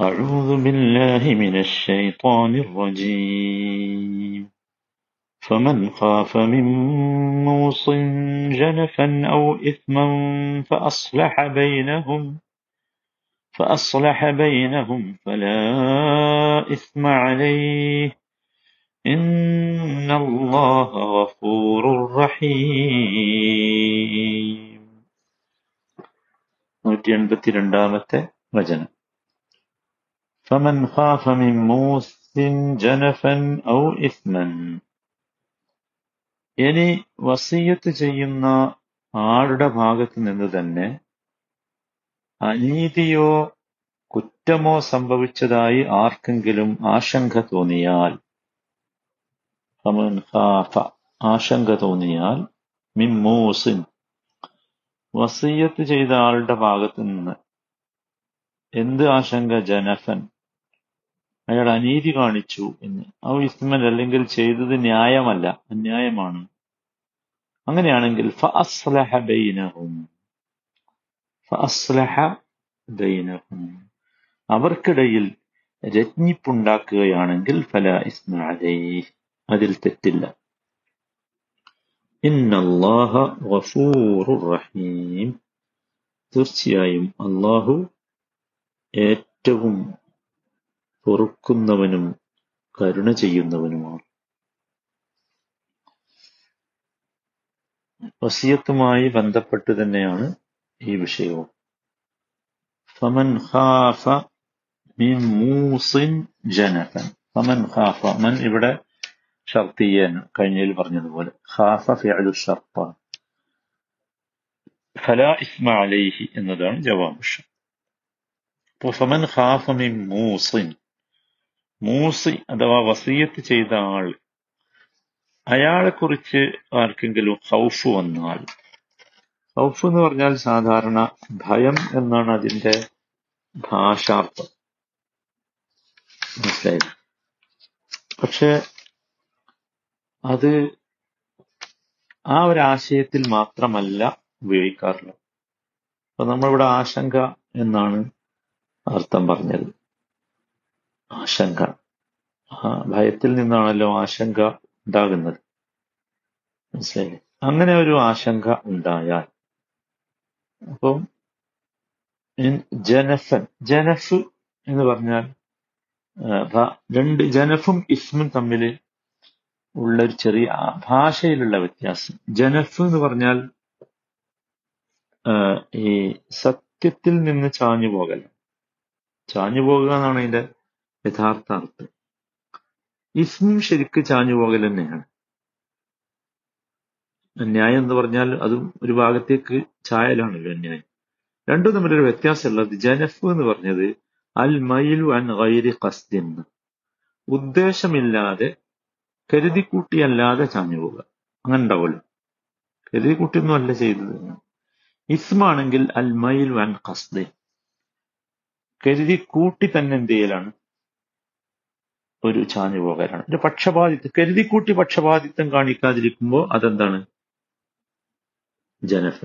أعوذ بالله من الشيطان الرجيم فمن خاف من موص جنفا أو إثما فأصلح بينهم فأصلح بينهم فلا إثم عليه إن الله غفور رحيم നൂറ്റി എൺപത്തി രണ്ടാമത്തെ വചനം فمن خاف من موص جنفا أو إثما ഇനി വസീയത്ത് ചെയ്യുന്ന ആളുടെ ഭാഗത്ത് നിന്ന് തന്നെ അനീതിയോ കുറ്റമോ സംഭവിച്ചതായി ആർക്കെങ്കിലും ആശങ്ക തോന്നിയാൽ ഫമൻ ഖാഫ ആശങ്ക തോന്നിയാൽ മിമ്മൂസിൻ വസീയത്ത് ചെയ്ത ആളുടെ ഭാഗത്ത് നിന്ന് എന്ത് ആശങ്ക ജനഫൻ അയാൾ അനീതി കാണിച്ചു എന്ന്. ഔ ഇസ്മൻ അല്ലെങ്കിൽ ചെയ്തത് ന്യായമല്ല അന്യായമാണ്. അങ്ങനെയാണെങ്കിൽ അവർക്കിടയിൽ രജ്ഞിപ്പുണ്ടാക്കുകയാണെങ്കിൽ ഫല ഇസ്മ അലൈഹി. അതിൽ തെറ്റില്ല. റഹീം. തീർച്ചയായും അള്ളാഹു ഏറ്റവും പൊറുക്കുന്നവനും കരുണ ചെയ്യുന്നവനുമാണ്. വസിയത്തുമായി ബന്ധപ്പെട്ട് തന്നെയാണ് ഈ വിഷയവും. ഫമൻ ഖാഫ മിൻ മൂസിൻ ജനഫൻ ഫമൻ ഖാഫ മൻ ഇവിടെ ഷർത്തിയൻ കഴിഞ്ഞതിൽ പറഞ്ഞതുപോലെ. ഖാഫ ഫിഅലു ഷർപ്പ ഫലാ ഇസ്മ അലൈഹി എന്നതാണ് ജവാംശം അപ്പോൾ ഫമൻ ഖാഫ മിൻ മൂസിൻ മൂസി അഥവാ വസീയത്ത് ചെയ്ത ആൾ അയാളെ കുറിച്ച് ആർക്കെങ്കിലും ഹൗഫ് വന്നാൽ. ഹൗഫ് എന്ന് പറഞ്ഞാൽ സാധാരണ ഭയം എന്നാണ് അതിന്റെ ഭാഷാർത്ഥം. മനസ്സിലായത് പക്ഷെ അത് ആ ഒരു ആശയത്തിൽ മാത്രമല്ല ഉപയോഗിക്കാറുള്ളത്. അപ്പൊ നമ്മളിവിടെ ആശങ്ക എന്നാണ് അർത്ഥം പറഞ്ഞത്. ആശങ്ക. ഭയത്തിൽ നിന്നാണല്ലോ ആശങ്ക ഉണ്ടാകുന്നത്. മനസ്സിലായി അങ്ങനെ ഒരു ആശങ്ക ഉണ്ടായാൽ അപ്പം ജനഫൻ ജനഫ് എന്ന് പറഞ്ഞാൽ രണ്ട് ജനഫും ഇസ്മും തമ്മിൽ ഉള്ള ഒരു ചെറിയ ഭാഷയിലുള്ള വ്യത്യാസം. ജനഫ് എന്ന് പറഞ്ഞാൽ ഈ സത്യത്തിൽ നിന്ന് ചാഞ്ഞു പോകല ചാഞ്ഞു പോകുക എന്നാണ് അതിന്റെ യഥാർത്ഥ അർത്ഥം ഇസ്മും ശരിക്ക് ചാഞ്ഞു പോകൽ തന്നെയാണ്. അന്യായം എന്ന് പറഞ്ഞാൽ അതും ഒരു ഭാഗത്തേക്ക് ചായലാണല്ലോ അന്യായം. രണ്ടും തമ്മിലൊരു വ്യത്യാസമുള്ളത് ജനഫ് എന്ന് പറഞ്ഞത് അൽ മൈലു അൻ ഗൈരി ഖസ്ദിൻ ഉദ്ദേശമില്ലാതെ കരുതിക്കൂട്ടിയല്ലാതെ ചാഞ്ഞു പോവുക. അങ്ങനെ ഉണ്ടാവുമല്ലോ കരുതിക്കൂട്ടിയൊന്നും അല്ല ചെയ്തത്. ഇസ്മാണെങ്കിൽ അൽ മൈലു അൻ ഖസ്ദിൻ കരുതി കൂട്ടി തന്നെ എന്ത് ചെയ്യലാണ്? ഒരു ചാഞ്ഞു പോകലാണ് ഒരു പക്ഷപാതിത്വം കരുതിക്കൂട്ടി പക്ഷപാതിത്വം കാണിക്കാതിരിക്കുമ്പോൾ അതെന്താണ്? ജനഫ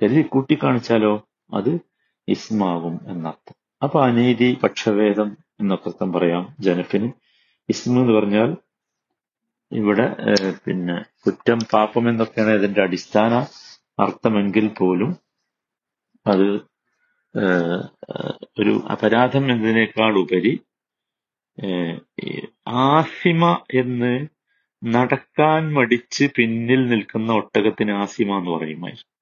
കരുതി കൂട്ടി കാണിച്ചാലോ? അത് ഇസ്മാകും എന്നർത്ഥം. അപ്പൊ അനീതി പക്ഷഭേദം എന്നൊക്കെ അർത്ഥം പറയാം ജനഫിന് ഇസ്മ എന്ന് പറഞ്ഞാൽ ഇവിടെ പിന്നെ കുറ്റം പാപം എന്നൊക്കെയാണ് ഇതിന്റെ അടിസ്ഥാന അർത്ഥമെങ്കിൽ പോലും അത് ഒരു അപരാധം എന്നതിനേക്കാൾ ഉപരി ആസിമ എന്ന് നടക്കാൻ മടിച്ച് പിന്നിൽ നിൽക്കുന്ന ഒട്ടകത്തിന് ആസിമ എന്ന് പറയുമായിരുന്നു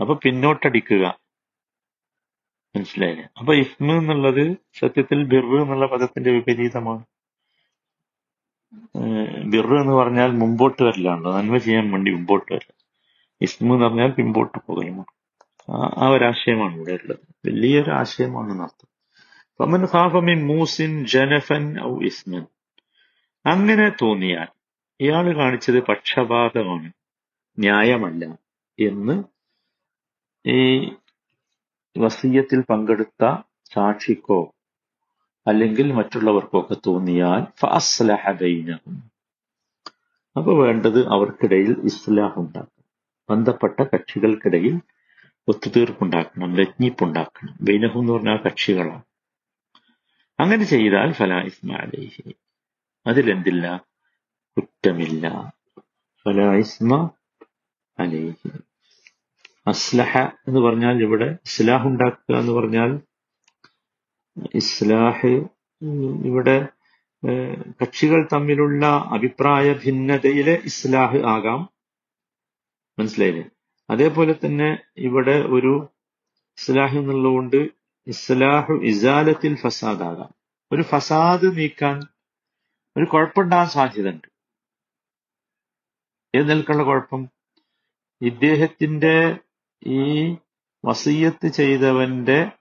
അപ്പൊ പിന്നോട്ടടിക്കുക. മനസ്സിലായില്ലേ? അപ്പൊ ഇസ്മ എന്നുള്ളത് സത്യത്തിൽ ബിർറു എന്നുള്ള പദത്തിന്റെ വിപരീതമാണ്. ബിർറു എന്ന് പറഞ്ഞാൽ മുമ്പോട്ട് വരലാണല്ലോ. നന്മ ചെയ്യാൻ വേണ്ടി മുമ്പോട്ട് വരില്ല. ഇസ്മ എന്ന് പറഞ്ഞാൽ പിമ്പോട്ട് പോകലുമാണ് ആ ഒരാശയമാണ് ഇവിടെ ഉള്ളത്. വലിയൊരു ആശയമാണ് അർത്ഥം خاف മൂസിൻ ജനഫൻ ഔ ഇസ്മൻ. അങ്ങനെ തോന്നിയാൽ ഇയാൾ കാണിച്ചത് പക്ഷപാതമാണ് ന്യായമല്ല എന്ന് ഈ വസീയത്തിൽ പങ്കെടുത്ത സാക്ഷിക്കോ അല്ലെങ്കിൽ മറ്റുള്ളവർക്കോ ഒക്കെ തോന്നിയാൽ ഫഅസ്ലഹ ബൈനഹും. അപ്പൊ വേണ്ടത് അവർക്കിടയിൽ ഇസ്ലാഹ് ഉണ്ടാക്കണം ബന്ധപ്പെട്ട കക്ഷികൾക്കിടയിൽ ഒത്തുതീർപ്പുണ്ടാക്കണം രജ്ഞിപ്പുണ്ടാക്കണം ബൈനഹു എന്ന് പറഞ്ഞാൽ കക്ഷികളാണ്. അങ്ങനെ ചെയ്താൽ ഫലാ ഇസ്മാലേഹി. അതിലെന്തില്ല? കുറ്റമില്ല. ഫലാ ഇസ്മ അലേഹി അസ്ലഹ എന്ന് പറഞ്ഞാൽ ഇവിടെ ഇസ്ലാഹ് ഉണ്ടാക്കുക എന്ന് പറഞ്ഞാൽ ഇസ്ലാഹ് ഇവിടെ കക്ഷികൾ തമ്മിലുള്ള അഭിപ്രായ ഭിന്നതയിലെ ഇസ്ലാഹ് ആകാം. മനസ്സിലായില്ലേ? അതേപോലെ തന്നെ ഇവിടെ ഒരു ഇസ്ലാഹ് എന്നുള്ളതുകൊണ്ട് ഇസ്ലാഹു ഇസാലത്തിൽ ഫസാദ് ആകാം ഒരു ഫസാദ് നീക്കാൻ ഒരു കുഴപ്പമുണ്ടാകാൻ സാധ്യതയുണ്ട്. ഏത് നിലക്കുള്ള കുഴപ്പം? ഇദ്ദേഹത്തിന്റെ ഈ വസീയത്ത് ചെയ്തവന്റെ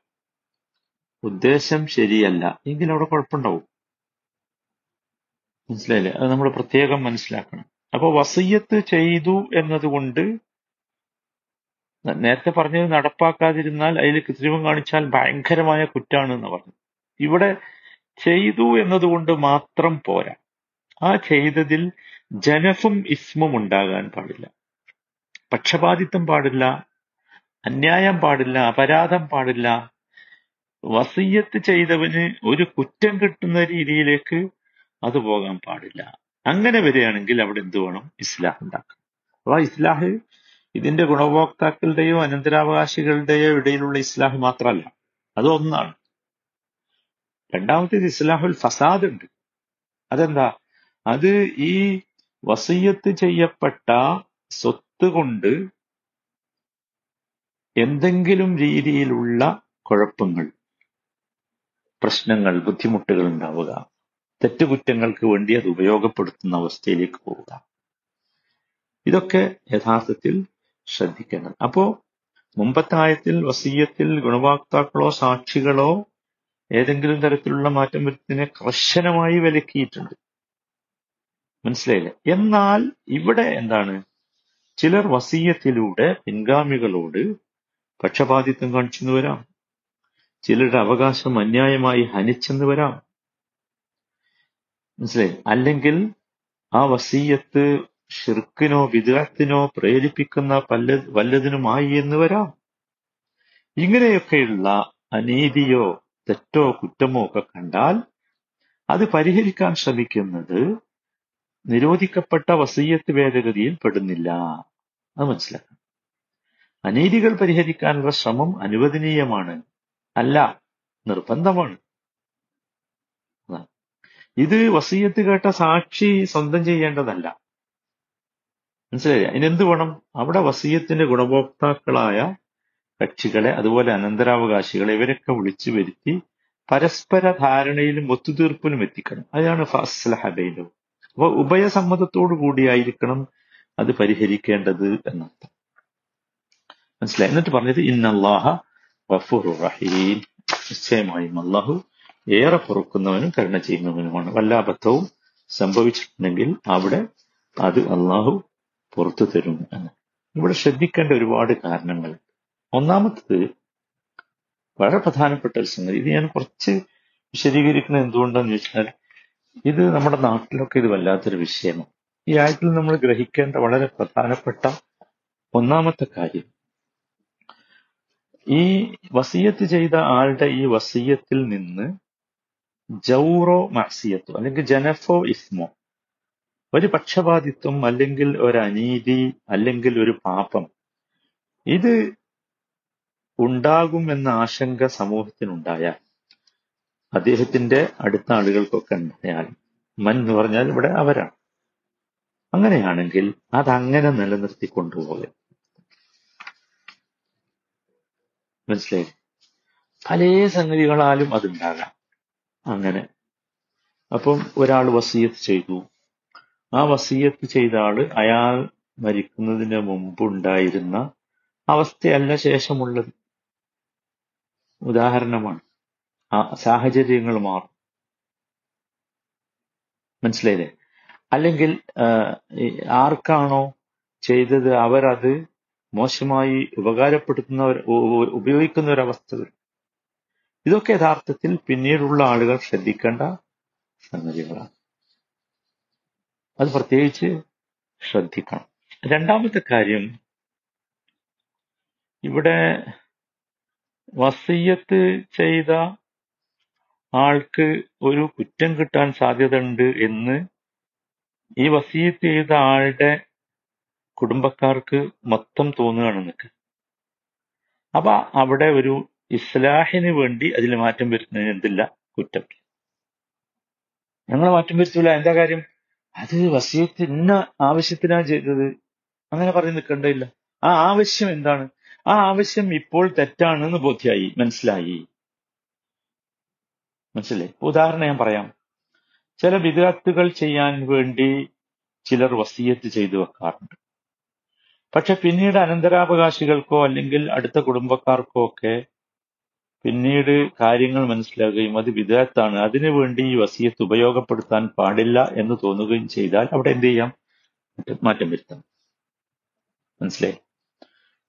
ഉദ്ദേശം ശരിയല്ല. എങ്കിൽ അവിടെ കുഴപ്പമുണ്ടാവും. മനസ്സിലായില്ലേ? അത് നമ്മൾ പ്രത്യേകം മനസ്സിലാക്കണം. അപ്പൊ വസീയത്ത് ചെയ്തു എന്നതുകൊണ്ട് നേരത്തെ പറഞ്ഞത് നടപ്പാക്കാതിരുന്നാൽ അതിൽ കൃത്രിമം കാണിച്ചാൽ ഭയങ്കരമായ കുറ്റാണ് എന്ന് പറഞ്ഞു ഇവിടെ ചെയ്തു എന്നതുകൊണ്ട് മാത്രം പോരാ. ആ ചെയ്തതിൽ ജനഫും ഇസ്മും ഉണ്ടാകാൻ പാടില്ല. പക്ഷപാതിത്വം പാടില്ല അന്യായം പാടില്ല അപരാധം പാടില്ല. വസീയത്ത് ചെയ്തവന് ഒരു കുറ്റം കിട്ടുന്ന രീതിയിലേക്ക് അത് പോകാൻ പാടില്ല. അങ്ങനെ വരികയാണെങ്കിൽ അവിടെ എന്ത് വേണം? ഇസ്ലാഹ് ഉണ്ടാക്കണം അപ്പൊ ഇസ്ലാഹ് ഇതിന്റെ ഗുണഭോക്താക്കളുടെയോ അനന്തരാവകാശികളുടെയോ ഇടയിലുള്ള ഇസ്ലാഹ് മാത്രമല്ല. അത് ഒന്നാണ്. രണ്ടാമത്തേത് ഇസ്ലാഹുൽ ഫസാദ് ഉണ്ട്. അതെന്താ? അത് ഈ വസീയത്ത് ചെയ്യപ്പെട്ട സ്വത്ത് കൊണ്ട് എന്തെങ്കിലും രീതിയിലുള്ള കുഴപ്പങ്ങൾ പ്രശ്നങ്ങൾ ബുദ്ധിമുട്ടുകൾ ഉണ്ടാവുക തെറ്റുകുറ്റങ്ങൾക്ക് വേണ്ടി അത് ഉപയോഗപ്പെടുത്തുന്ന അവസ്ഥയിലേക്ക് പോവുക. ഇതൊക്കെ യഥാർത്ഥത്തിൽ ശ്രദ്ധിക്കണം. അപ്പോ മുമ്പത്തായത്തിൽ വസീയത്തിൽ ഗുണഭോക്താക്കളോ സാക്ഷികളോ ഏതെങ്കിലും തരത്തിലുള്ള മാറ്റം വരുത്തിനെ കർശനമായി വിലക്കിയിട്ടുണ്ട്. മനസ്സിലായില്ല? എന്നാൽ ഇവിടെ എന്താണ്? ചിലർ വസീയത്തിലൂടെ പിൻഗാമികളോട് പക്ഷപാതിത്വം കാണിച്ചെന്ന് വരാം. ചിലരുടെ അവകാശം അന്യായമായി ഹനിച്ചെന്ന് വരാം. മനസ്സിലായി? അല്ലെങ്കിൽ ആ വസീയത്ത് ഷിർക്കിനോ വിദഗ്ധത്തിനോ പ്രേരിപ്പിക്കുന്ന പല്ല വല്ലതിനുമായി എന്ന് വരാം. ഇങ്ങനെയൊക്കെയുള്ള അനീതിയോ തെറ്റോ കുറ്റമോ ഒക്കെ കണ്ടാൽ അത് പരിഹരിക്കാൻ ശ്രമിക്കുന്നത് നിരോധിക്കപ്പെട്ട വസീയത്ത് ഭേദഗതിയിൽ പെടുന്നില്ല. അത് മനസ്സിലാക്കണം. അനീതികൾ പരിഹരിക്കാനുള്ള ശ്രമം അനുവദനീയമാണ്. അല്ല നിർബന്ധമാണ്. ഇത് വസീയത്ത് കേട്ട സാക്ഷി സ്വന്തം ചെയ്യേണ്ടതല്ല. മനസ്സിലായി അതിനെന്ത് വേണം? അവിടെ വസീയത്തിന്റെ ഗുണഭോക്താക്കളായ കക്ഷികളെ അതുപോലെ അനന്തരാവകാശികളെ ഇവരൊക്കെ വിളിച്ചു വരുത്തി പരസ്പര ധാരണയിലും ഒത്തുതീർപ്പിലും എത്തിക്കണം. അതാണ് ഫസ്ലഹബൈലും അപ്പൊ ഉഭയസമ്മതത്തോടു കൂടിയായിരിക്കണം അത് പരിഹരിക്കേണ്ടത് എന്നർത്ഥം. മനസ്സിലായി? എന്നിട്ട് പറഞ്ഞത് ഇന്നല്ലാഹ ഗഫൂർ റഹീം. നിശ്ചയമായും അള്ളാഹു ഏറെ പൊറുക്കുന്നവനും കരുണ ചെയ്യുന്നവനുമാണ്. വല്ല സംഭവിച്ചിട്ടുണ്ടെങ്കിൽ അവിടെ അത് അള്ളാഹു പുറത്തു തരും എന്ന്. ഇവിടെ ശ്രദ്ധിക്കേണ്ട ഒരുപാട് കാരണങ്ങൾ. ഒന്നാമത്തത് വളരെ പ്രധാനപ്പെട്ട ഒരു സംഗതി. ഇത് ഞാൻ കുറച്ച് വിശദീകരിക്കുന്നത് എന്തുകൊണ്ടാന്ന് ചോദിച്ചാൽ ഇത് നമ്മുടെ നാട്ടിലൊക്കെ ഇത് വല്ലാത്തൊരു വിഷയമാണ്. ഈ ആയത്തിൽ നമ്മൾ ഗ്രഹിക്കേണ്ട വളരെ പ്രധാനപ്പെട്ട ഒന്നാമത്തെ കാര്യം ഈ വസീയത്ത് ചെയ്ത ആളുടെ ഈ വസീയത്തിൽ നിന്ന് ജൗറോ മാസിയത്തോ അല്ലെങ്കിൽ ജനഫോ ഇസ്മോ ഒരു പക്ഷപാതിത്വം അല്ലെങ്കിൽ ഒരു അനീതി അല്ലെങ്കിൽ ഒരു പാപം ഇത് ഉണ്ടാകും എന്ന ആശങ്ക സമൂഹത്തിനുണ്ടായാൽ അദ്ദേഹത്തിന്റെ അടുത്ത ആളുകൾക്കൊക്കെ ഉണ്ടായാൽ മൻ എന്ന് പറഞ്ഞാൽ ഇവിടെ അവരാണ്. അങ്ങനെയാണെങ്കിൽ അതങ്ങനെ നിലനിർത്തി കൊണ്ടുപോകൽ മനസ്സിലായി? പല സംഗതികളാലും അതുണ്ടാകാം. അങ്ങനെ. അപ്പം ഒരാൾ വസീയത്ത് ചെയ്തു. ആ വസീയത്ത് ചെയ്ത ആൾ അയാൾ മരിക്കുന്നതിന് മുമ്പുണ്ടായിരുന്ന അവസ്ഥയല്ല ശേഷമുള്ളത്. ഉദാഹരണമാണ്. ആ സാഹചര്യങ്ങൾ മാറും. മനസ്സിലായില്ലേ? അല്ലെങ്കിൽ ആർക്കാണോ ചെയ്തത് അവരത് മോശമായി ഉപകാരപ്പെടുത്തുന്നവർ ഉപയോഗിക്കുന്ന ഒരവസ്ഥ വരും ഇതൊക്കെ യഥാർത്ഥത്തിൽ പിന്നീടുള്ള ആളുകൾ ശ്രദ്ധിക്കേണ്ട സംഗതികളാണ്. അത് പ്രത്യേകിച്ച് ശ്രദ്ധിക്കണം. രണ്ടാമത്തെ കാര്യം ഇവിടെ വസീയത്ത് ചെയ്ത ആൾക്ക് ഒരു കുറ്റം കിട്ടാൻ സാധ്യതയുണ്ട് എന്ന് ഈ വസീയത്ത് ചെയ്ത ആളുടെ കുടുംബക്കാർക്ക് മൊത്തം തോന്നുകയാണ് നിനക്ക്. അപ്പൊ അവിടെ ഒരു ഇസ്ലാഹിന് വേണ്ടി അതിൽ മാറ്റം വരുത്തുന്നതിന് എന്തില്ല കുറ്റം. ഞങ്ങൾ മാറ്റം വരുത്തൂല. എന്താ കാര്യം? അത് വസീയത്ത് ഇന്ന ആവശ്യത്തിനാണ് ചെയ്തത്. അങ്ങനെ പറഞ്ഞ് നിൽക്കണ്ടയില്ല. ആ ആവശ്യം എന്താണ്? ആ ആവശ്യം ഇപ്പോൾ തെറ്റാണെന്ന് ബോധ്യായി. മനസ്സിലായി. മനസ്സിലായി? ഉദാഹരണം ഞാൻ പറയാം. ചില വിദഗ്ധകൾ ചെയ്യാൻ വേണ്ടി ചിലർ വസീയത്ത് ചെയ്തു വെക്കാറുണ്ട്. പക്ഷെ പിന്നീട് അനന്തരാവകാശികൾക്കോ അല്ലെങ്കിൽ അടുത്ത കുടുംബക്കാർക്കോ ഒക്കെ പിന്നീട് കാര്യങ്ങൾ മനസ്സിലാകുകയും അത് വിദഗ്ധാണ് അതിനുവേണ്ടി ഈ വസീയത്ത് ഉപയോഗപ്പെടുത്താൻ പാടില്ല എന്ന് തോന്നുകയും ചെയ്താൽ അവിടെ എന്ത് ചെയ്യാം? മാറ്റം വരുത്താം. മനസ്സിലായി?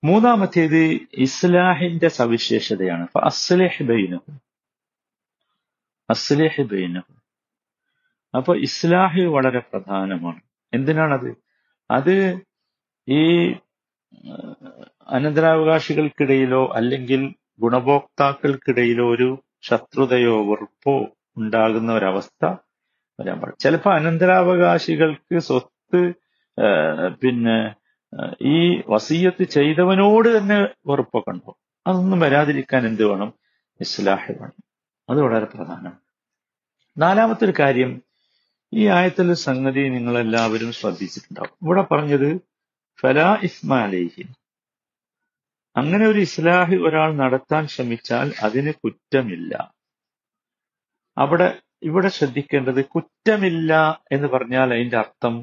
മൂന്നാമത്തേത് ഇസ്ലാഹിന്റെ സവിശേഷതയാണ്. അപ്പൊ ഇസ്ലാഹ് വളരെ പ്രധാനമാണ്. എന്തിനാണത്? അത് ഈ അനന്തരാവകാശികൾക്കിടയിലോ അല്ലെങ്കിൽ ഗുണഭോക്താക്കൾക്കിടയിലോ ഒരു ശത്രുതയോ വെറുപ്പോ ഉണ്ടാകുന്ന ഒരവസ്ഥ വരാൻ പാടില്ല. ചിലപ്പോ അനന്തരാവകാശികൾക്ക് സ്വത്ത് പിന്നെ ഈ വസീയത്ത് ചെയ്തവനോട് തന്നെ വെറുപ്പൊക്കെ ഉണ്ടോ? അതൊന്നും വരാതിരിക്കാൻ എന്ത് വേണം? ഇസ്ലാഹ് വേണം. അത് വളരെ പ്രധാനമാണ്. നാലാമത്തെ ഒരു കാര്യം ഈ ആയത്തിലെ സംഗതി നിങ്ങളെല്ലാവരും ശ്രദ്ധിച്ചിട്ടുണ്ടാവും. ഇവിടെ പറഞ്ഞത് ഫലാ ഇസ്മാലേഹിൻ അങ്ങനെ ഒരു ഇസ്ലാഹി ഒരാൾ നടത്താൻ ശ്രമിച്ചാൽ അതിന് കുറ്റമില്ല. അവിടെ ഇവിടെ ശ്രദ്ധിക്കേണ്ടത് കുറ്റമില്ല എന്ന് പറഞ്ഞാൽ അതിന്റെ അർത്ഥം